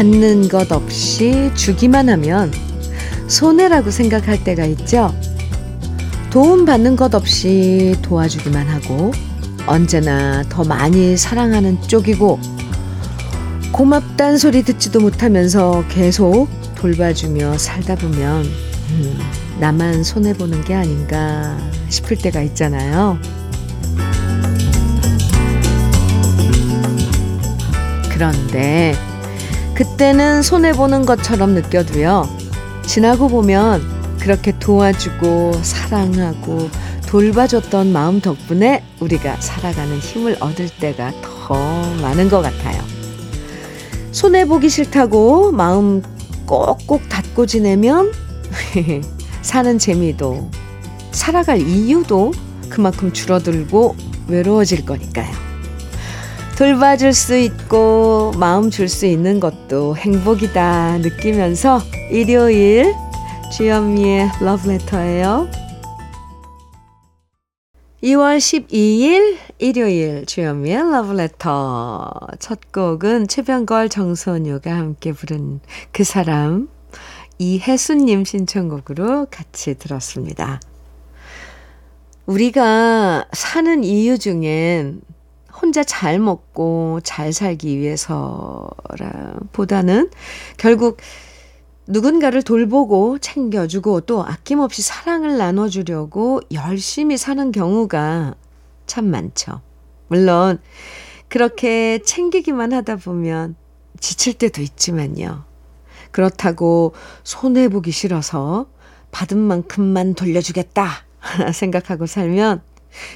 받는 것 없이 주기만 하면 손해라고 생각할 때가 있죠. 도움 받는 것 없이 도와주기만 하고 언제나 더 많이 사랑하는 쪽이고 고맙단 소리 듣지도 못하면서 계속 돌봐주며 살다 보면 음, 나만 손해보는 게 아닌가 싶을 때가 있잖아요. 그런데 그때는 손해보는 것처럼 느껴도요. 지나고 보면 그렇게 도와주고 사랑하고 돌봐줬던 마음 덕분에 우리가 살아가는 힘을 얻을 때가 더 많은 것 같아요. 손해보기 싫다고 마음 꼭꼭 닫고 지내면 사는 재미도 살아갈 이유도 그만큼 줄어들고 외로워질 거니까요. 돌봐줄 수 있고 마음 줄 수 있는 것도 행복이다 느끼면서 일요일 주현미의 러브레터예요. 2월 12일 일요일 주현미의 러브레터 첫 곡은 최병걸 정선효가 함께 부른 그 사람 이혜수님 신청곡으로 같이 들었습니다. 우리가 사는 이유 중엔 혼자 잘 먹고 잘 살기 위해서라 보다는 결국 누군가를 돌보고 챙겨주고 또 아낌없이 사랑을 나눠주려고 열심히 사는 경우가 참 많죠. 물론 그렇게 챙기기만 하다 보면 지칠 때도 있지만요. 그렇다고 손해보기 싫어서 받은 만큼만 돌려주겠다 생각하고 살면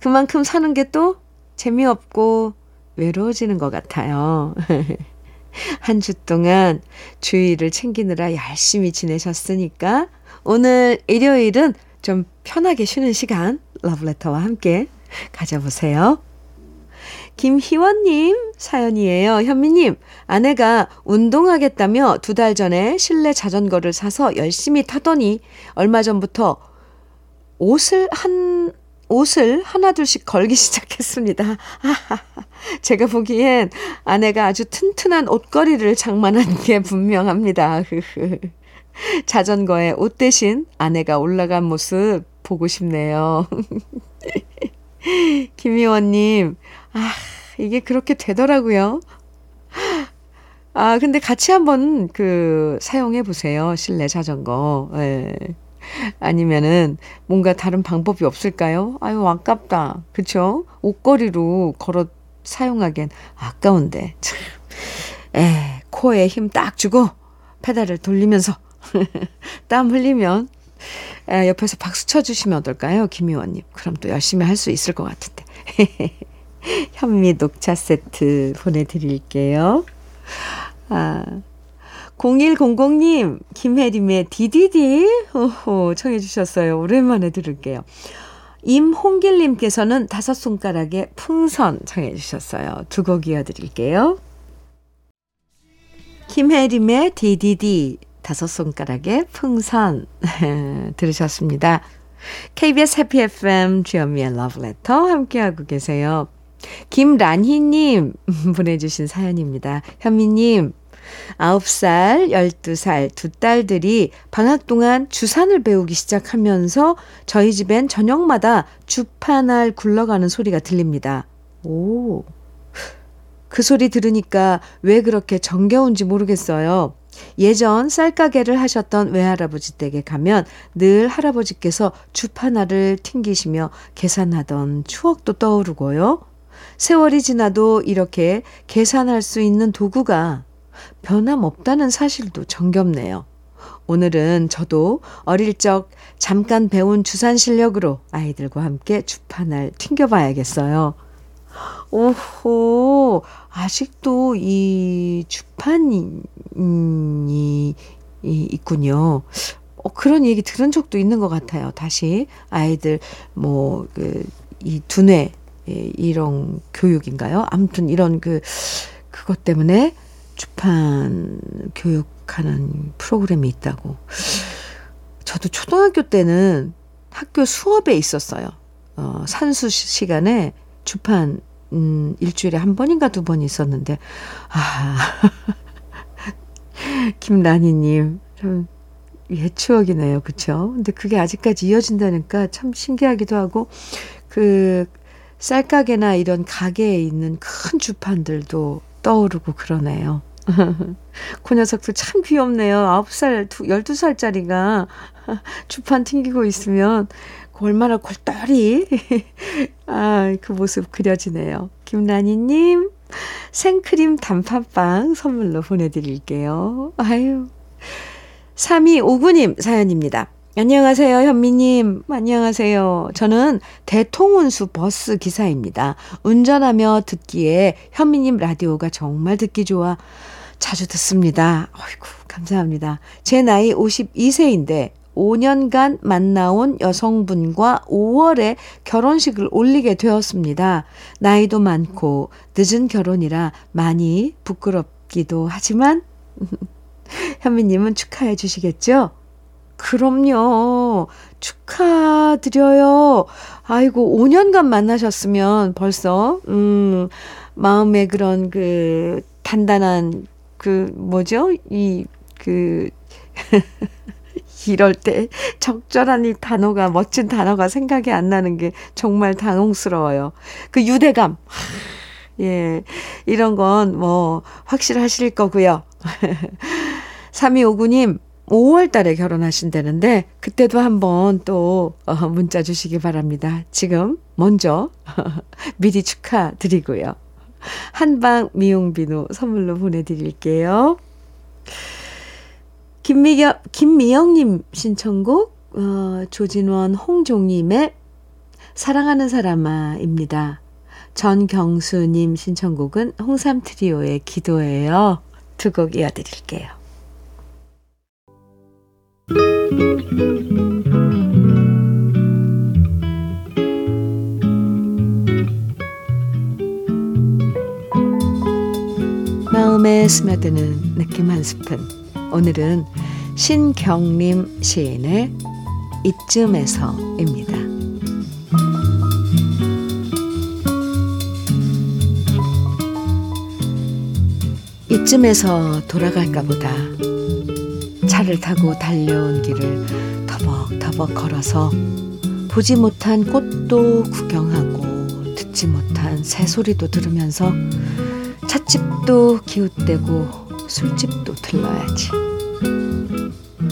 그만큼 사는 게 또 재미없고 외로워지는 것 같아요. 한 주 동안 주위를 챙기느라 열심히 지내셨으니까 오늘 일요일은 좀 편하게 쉬는 시간 러브레터와 함께 가져보세요. 김희원님 사연이에요. 현미님, 아내가 운동하겠다며 두 달 전에 실내 자전거를 사서 열심히 타더니 얼마 전부터 옷을 한 옷을 하나둘씩 걸기 시작했습니다. 제가 보기엔 아내가 아주 튼튼한 옷걸이를 장만한 게 분명합니다. 자전거에 옷 대신 아내가 올라간 모습 보고 싶네요. 김희원님, 아, 이게 그렇게 되더라고요. 아, 근데 같이 한번 그 사용해 보세요. 실내 자전거. 예. 아니면은 뭔가 다른 방법이 없을까요? 아유, 아깝다. 그쵸? 옷걸이로 걸어 사용하기엔 아까운데. 참. 에, 코에 힘 딱 주고 페달을 돌리면서 땀 흘리면 에, 옆에서 박수 쳐주시면 어떨까요? 김희원님. 그럼 또 열심히 할 수 있을 것 같은데. 현미 녹차 세트 보내드릴게요. 아, 0100님, 김혜림의 디디디, 호호, 청해주셨어요. 오랜만에 들을게요. 임홍길님께서는 다섯 손가락의 풍선 청해주셨어요. 두 곡 이어드릴게요. 김혜림의 디디디, 다섯 손가락의 풍선, 들으셨습니다. KBS 해피 FM 주현미의 러브레터 함께하고 계세요. 김란희님 보내주신 사연입니다. 현미님, 9살, 12살 두 딸들이 방학 동안 주산을 배우기 시작하면서 저희 집엔 저녁마다 주판알 굴러가는 소리가 들립니다. 오. 그 소리 들으니까 왜 그렇게 정겨운지 모르겠어요. 예전 쌀가게를 하셨던 외할아버지 댁에 가면 늘 할아버지께서 주판알을 튕기시며 계산하던 추억도 떠오르고요. 세월이 지나도 이렇게 계산할 수 있는 도구가 변함없다는 사실도 정겹네요. 오늘은 저도 어릴 적 잠깐 배운 주산 실력으로 아이들과 함께 주판을 튕겨봐야겠어요. 오호, 아직도 이 주판이 있군요. 어, 그런 얘기 들은 적도 있는 것 같아요. 다시 아이들 뭐 그 이 두뇌 이런 교육인가요? 아무튼 이런 그 그것 때문에 주판 교육하는 프로그램이 있다고. 저도 초등학교 때는 학교 수업에 있었어요. 어, 산수 시간에 주판, 음, 일주일에 한 번인가 두 번 있었는데, 아, 김란희 님, 참, 옛 추억이네요. 그쵸? 근데 그게 아직까지 이어진다니까 참 신기하기도 하고, 그, 쌀가게나 이런 가게에 있는 큰 주판들도 떠오르고 그러네요. 그 녀석도 참 귀엽네요. 9살, 12살짜리가 주판 튕기고 있으면 얼마나 골똘히 아, 그 모습 그려지네요. 김란희님 생크림 단팥빵 선물로 보내드릴게요. 아유 3259님 사연입니다. 안녕하세요, 현미님. 안녕하세요. 저는 대통운수 버스 기사입니다. 운전하며 듣기에 현미님 라디오가 정말 듣기 좋아 자주 듣습니다. 어이구, 감사합니다. 제 나이 52세인데 5년간 만나온 여성분과 5월에 결혼식을 올리게 되었습니다. 나이도 많고 늦은 결혼이라 많이 부끄럽기도 하지만 현미님은 축하해 주시겠죠? 그럼요. 축하드려요. 아이고, 5년간 만나셨으면 벌써, 음, 마음에 그런 그 단단한 그 뭐죠? 이, 그, 이럴 때 적절한 이 단어가, 멋진 단어가 생각이 안 나는 게 정말 당혹스러워요. 그 유대감. 예. 이런 건 뭐 확실하실 거고요. 3259님, 5월 달에 결혼하신다는데, 그때도 한번 또 어, 문자 주시기 바랍니다. 지금 먼저 미리 축하드리고요. 한방 미용비누 선물로 보내드릴게요. 김미경, 김미영님 신청곡, 어, 조진원, 홍종님의 사랑하는 사람아입니다. 전경수님 신청곡은 홍삼 트리오의 기도예요. 두 곡 이어드릴게요. 마음에 스며드는 느낌 한 스푼. 오늘은 신경림 시인의 이쯤에서입니다. 이쯤에서 돌아갈까 보다. 차를 타고 달려온 길을 터벅터벅 걸어서 보지 못한 꽃도 구경하고 듣지 못한 새소리도 들으면서 찻집도 기웃대고 술집도 들러야지.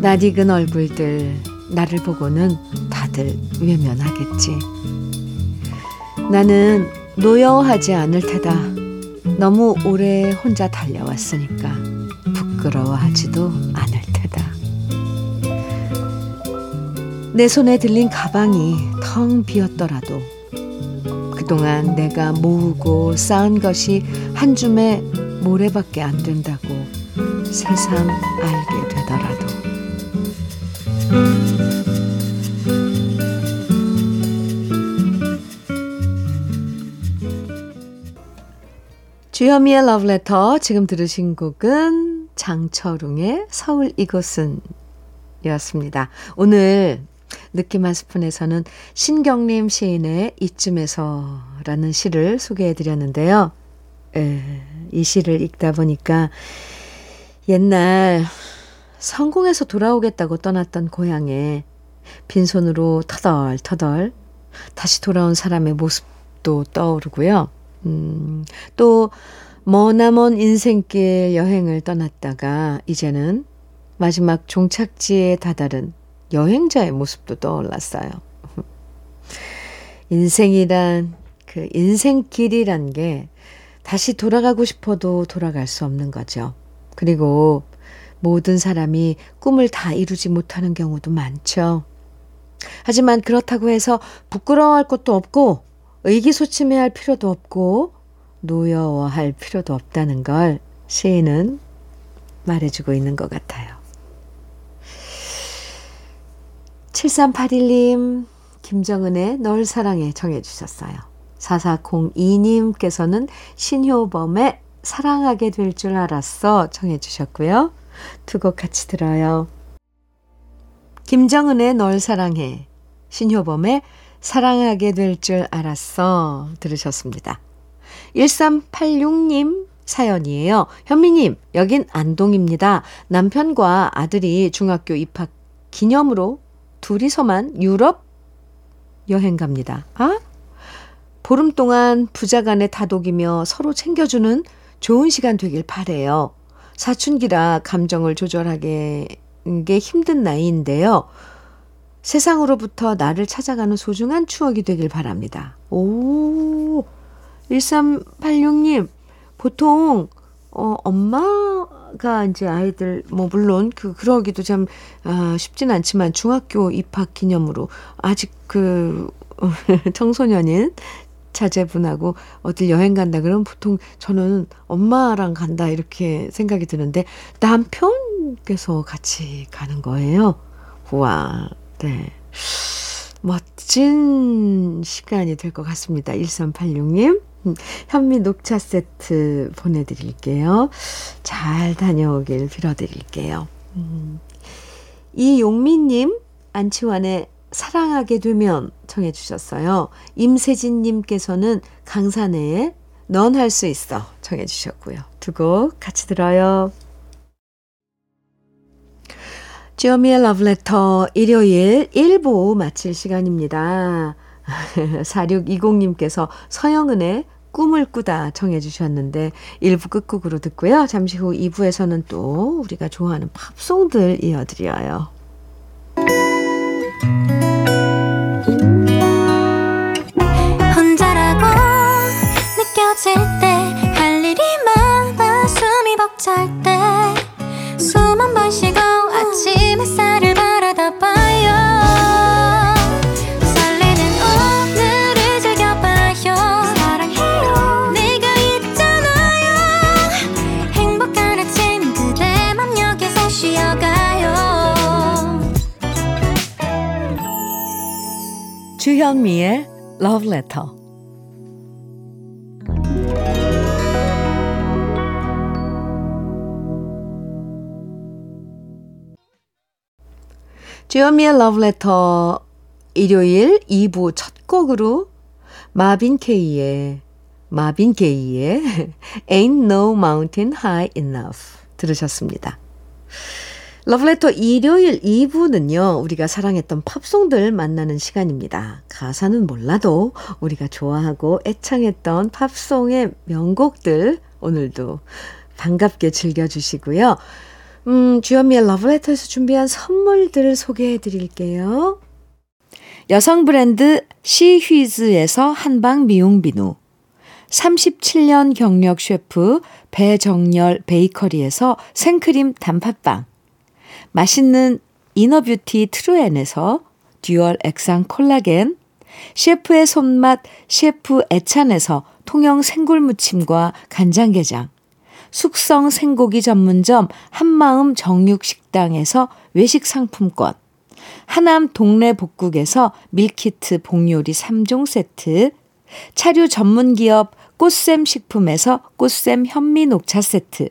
낯익은 얼굴들 나를 보고는 다들 외면하겠지. 나는 노여워하지 않을 테다. 너무 오래 혼자 달려왔으니까 부끄러워하지도 않을 테다. 내 손에 들린 가방이 텅 비었더라도 그동안 내가 모으고 쌓은 것이 한 줌의 모래밖에 안 된다고 새삼 알게 되더라도 주현미의 러브레터 지금 들으신 곡은 장철웅의 서울 이곳은 이었습니다. 오늘 느낌 한 스푼에서는 신경림 시인의 이쯤에서라는 시를 소개해 드렸는데요. 에, 이 시를 읽다 보니까 옛날 성공해서 돌아오겠다고 떠났던 고향에 빈손으로 터덜터덜 다시 돌아온 사람의 모습도 떠오르고요. 음, 또 머나먼 인생길 여행을 떠났다가 이제는 마지막 종착지에 다다른 여행자의 모습도 떠올랐어요. 인생이란 그 인생길이란 게 다시 돌아가고 싶어도 돌아갈 수 없는 거죠. 그리고 모든 사람이 꿈을 다 이루지 못하는 경우도 많죠. 하지만 그렇다고 해서 부끄러워할 것도 없고 의기소침해할 필요도 없고 노여워할 필요도 없다는 걸 시인은 말해주고 있는 것 같아요. 7381님, 김정은의 널 사랑해 정해주셨어요. 4402님께서는 신효범의 사랑하게 될 줄 알았어 정해주셨고요. 두 곡 같이 들어요. 김정은의 널 사랑해, 신효범의 사랑하게 될 줄 알았어 들으셨습니다. 1386님 사연이에요. 현미님, 여긴 안동입니다. 남편과 아들이 중학교 입학 기념으로 둘이서만 유럽 여행 갑니다. 아? 보름 동안 부자간에 다독이며 서로 챙겨주는 좋은 시간 되길 바래요. 사춘기라 감정을 조절하게 게 힘든 나이인데요. 세상으로부터 나를 찾아가는 소중한 추억이 되길 바랍니다. 오, 1386님, 보통, 어, 엄마 가 이제 아이들, 뭐, 물론, 그, 그러기도 참, 아, 쉽진 않지만, 중학교 입학 기념으로, 아직 그, 청소년인 자제분하고 어딜 여행 간다 그러면 보통 저는 엄마랑 간다 이렇게 생각이 드는데 남편께서 같이 가는 거예요. 와, 네. 멋진 시간이 될 것 같습니다. 1386님. 현미 녹차 세트 보내드릴게요. 잘 다녀오길 빌어드릴게요. 음. 이용민님, 안치환의 사랑하게 되면 청해 주셨어요. 임세진님께서는 강산의 넌 할 수 있어 청해 주셨고요. 두 곡 같이 들어요. 주어미의 러브레터 일요일 1부 마칠 시간입니다. 4620님께서 서영은의 꿈을 꾸다 청해 주셨는데 1부 끝곡으로 듣고요. 잠시 후 2부에서는 또 우리가 좋아하는 팝송들 이어드려요. 느껴질 때 할 일이 많아 숨이 벅찰 때 주현미의 Love Letter 주현미의 러브레터 일요일 2부 첫 곡으로 마빈 케이의 마빈 게이의 Ain't No Mountain High Enough 들으셨습니다. 러브레터 일요일 2부는요, 우리가 사랑했던 팝송들 만나는 시간입니다. 가사는 몰라도 우리가 좋아하고 애창했던 팝송의 명곡들 오늘도 반갑게 즐겨주시고요. 음, 주현미의 러브레터에서 준비한 선물들을 소개해 드릴게요. 여성 브랜드 시휘즈에서 한방 미용 비누 37년 경력 셰프 배정열 베이커리에서 생크림 단팥빵 맛있는 inner beauty 트루엔에서 dual 액상 콜라겐 셰프의 손맛 셰프 애찬에서 통영 생굴무침과 간장게장 숙성 생고기 전문점 한마음 정육식당에서 외식 상품권, 하남 동네 복국에서 밀키트 복요리 3종 세트, 차류 전문 기업 꽃샘 식품에서 꽃샘 현미 녹차 세트,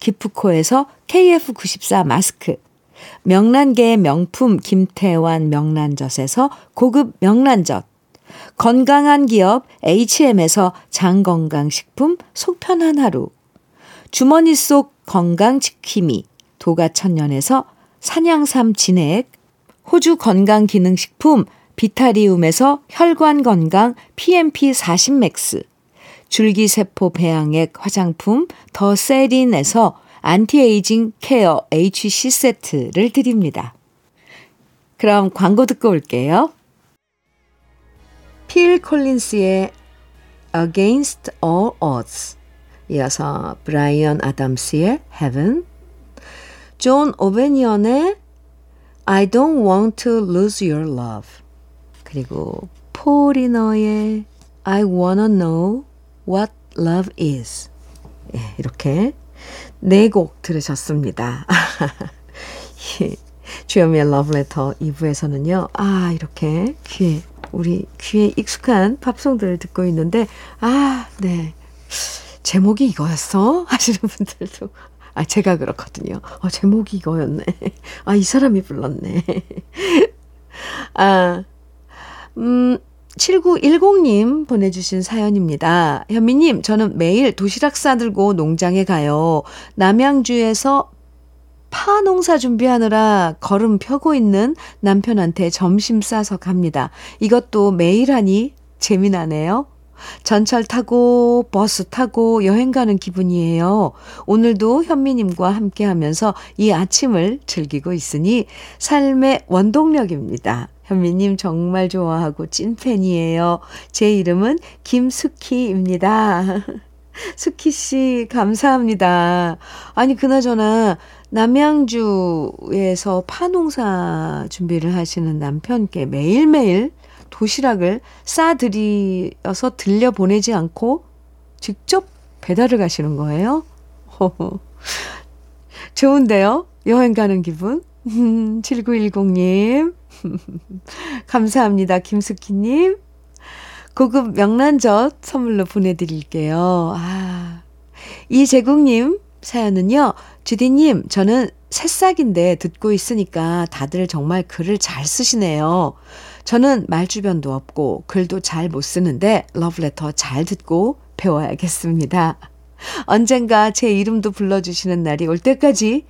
기프코에서 KF94 마스크, 명란계의 명품 김태환 명란젓에서 고급 명란젓, 건강한 기업 HM에서 장건강식품 속편한 하루, 주머니 속 건강지킴이 도가천년에서 산양삼 진액, 호주 건강기능식품 비타리움에서 혈관건강 PMP40맥스, 줄기세포 배양액 화장품 더 세린에서 anti-aging care HC 세트를 드립니다. 그럼 광고 듣고 올게요. 필 콜린스의 Against All Odds 이어서 브라이언 아담스의 Heaven, 존 오베니언의 I don't want to lose your love, 그리고 포리너의 I wanna know what love is. 예, 이렇게 네 곡 들으셨습니다. 주현미의 러브레터 2부에서는요, 아, 이렇게 귀에, 우리 귀에 익숙한 팝송들을 듣고 있는데, 아, 네. 제목이 이거였어? 하시는 분들도. 아, 제가 그렇거든요. 어, 제목이 이거였네. 아, 이 사람이 불렀네. 아, 음, 7910님 보내주신 사연입니다. 현미님, 저는 매일 도시락 싸들고 농장에 가요. 남양주에서 파 농사 준비하느라 걸음 펴고 있는 남편한테 점심 싸서 갑니다. 이것도 매일 하니 재미나네요. 전철 타고 버스 타고 여행 가는 기분이에요. 오늘도 현미님과 함께 하면서 이 아침을 즐기고 있으니 삶의 원동력입니다. 현미님 정말 좋아하고 찐팬이에요. 제 이름은 김숙희입니다. 숙희 씨, 감사합니다. 아니, 그나저나, 남양주에서 파농사 준비를 하시는 남편께 매일매일 도시락을 싸드리어서 들려 보내지 않고 직접 배달을 가시는 거예요? 좋은데요? 여행 가는 기분? 7910님. 감사합니다. 김숙희님. 고급 명란젓 선물로 보내드릴게요. 아. 이재국님 사연은요. 주디님, 저는 새싹인데 듣고 있으니까 다들 정말 글을 잘 쓰시네요. 저는 말주변도 없고 글도 잘 못 쓰는데 러브레터 잘 듣고 배워야겠습니다. 언젠가 제 이름도 불러주시는 날이 올 때까지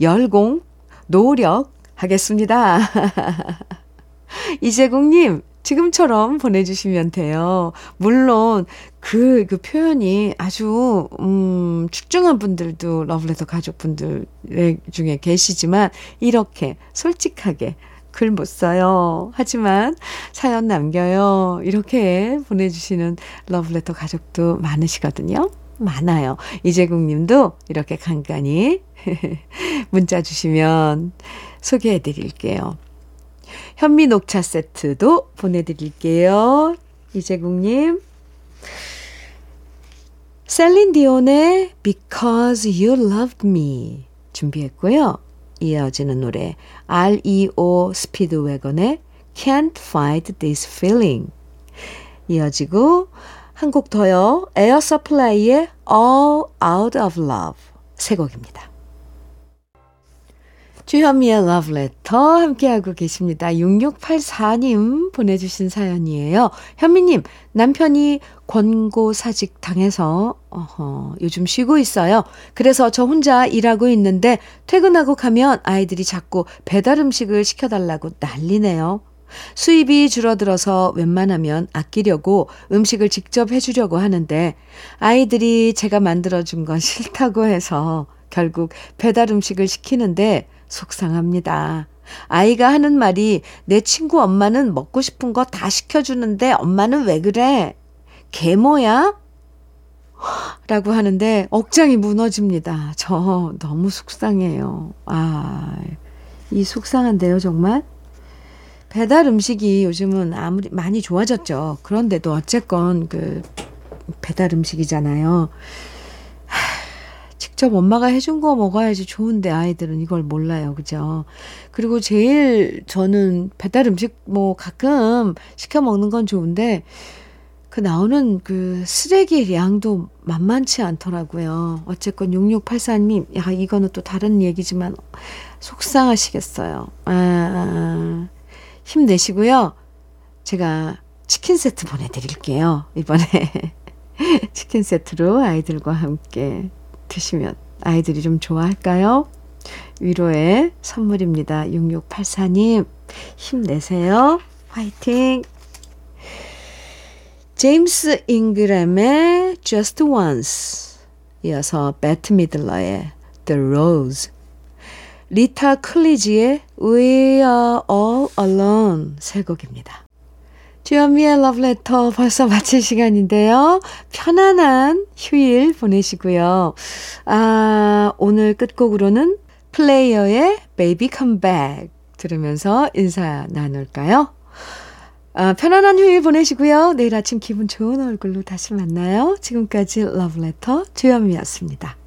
열공, 노력 하겠습니다. 이재국님, 지금처럼 보내주시면 돼요. 물론 그, 그 표현이 아주, 음, 출중한 분들도 러블레터 가족분들 중에 계시지만 이렇게 솔직하게 글 못 써요. 하지만 사연 남겨요. 이렇게 보내주시는 러블레터 가족도 많으시거든요. 많아요. 이재국 님도 이렇게 간간히 문자 주시면 소개해 드릴게요. 현미 녹차 세트도 보내드릴게요. 이재국님. 셀린 디온의 Because You Loved Me 준비했고요. 이어지는 노래 REO 스피드웨건의 Can't Fight This Feeling 이어지고 한 곡 더요. 에어 서플라이의 All Out of Love 세 곡입니다. 주현미의 러브레터 함께하고 계십니다. 6684님 보내주신 사연이에요. 현미님, 남편이 권고사직 당해서, 어허, 요즘 쉬고 있어요. 그래서 저 혼자 일하고 있는데 퇴근하고 가면 아이들이 자꾸 배달 음식을 시켜달라고 난리네요. 수입이 줄어들어서 웬만하면 아끼려고 음식을 직접 해주려고 하는데 아이들이 제가 만들어준 건 싫다고 해서 결국 배달 음식을 시키는데 속상합니다. 아이가 하는 말이 내 친구 엄마는 먹고 싶은 거 다 시켜주는데 엄마는 왜 그래? 개모야? 라고 하는데 억장이 무너집니다. 저 너무 속상해요. 아, 이 속상한데요, 정말? 배달 음식이 요즘은 아무리 많이 좋아졌죠. 그런데도 어쨌건 그 배달 음식이잖아요. 직접 엄마가 해준 거 먹어야지 좋은데 아이들은 이걸 몰라요. 그죠? 그리고 제일 저는 배달 음식 뭐 가끔 시켜 먹는 건 좋은데 그 나오는 그 쓰레기 양도 만만치 않더라고요. 어쨌건 6684님, 야, 이거는 또 다른 얘기지만 속상하시겠어요. 아, 아, 힘내시고요. 제가 치킨 세트 보내드릴게요. 이번에 치킨 세트로 아이들과 함께 드시면 아이들이 좀 좋아할까요? 위로의 선물입니다. 6684님, 힘내세요. 화이팅! 제임스 잉그램의 Just Once 이어서 배트 미들러의 The Rose 리타 클리지의 We Are All Alone 세 곡입니다. 주현미의 러브레터 벌써 마칠 시간인데요. 편안한 휴일 보내시고요. 아, 오늘 끝곡으로는 플레이어의 Baby Come Back 들으면서 인사 나눌까요? 아, 편안한 휴일 보내시고요. 내일 아침 기분 좋은 얼굴로 다시 만나요. 지금까지 러브레터 주현미였습니다.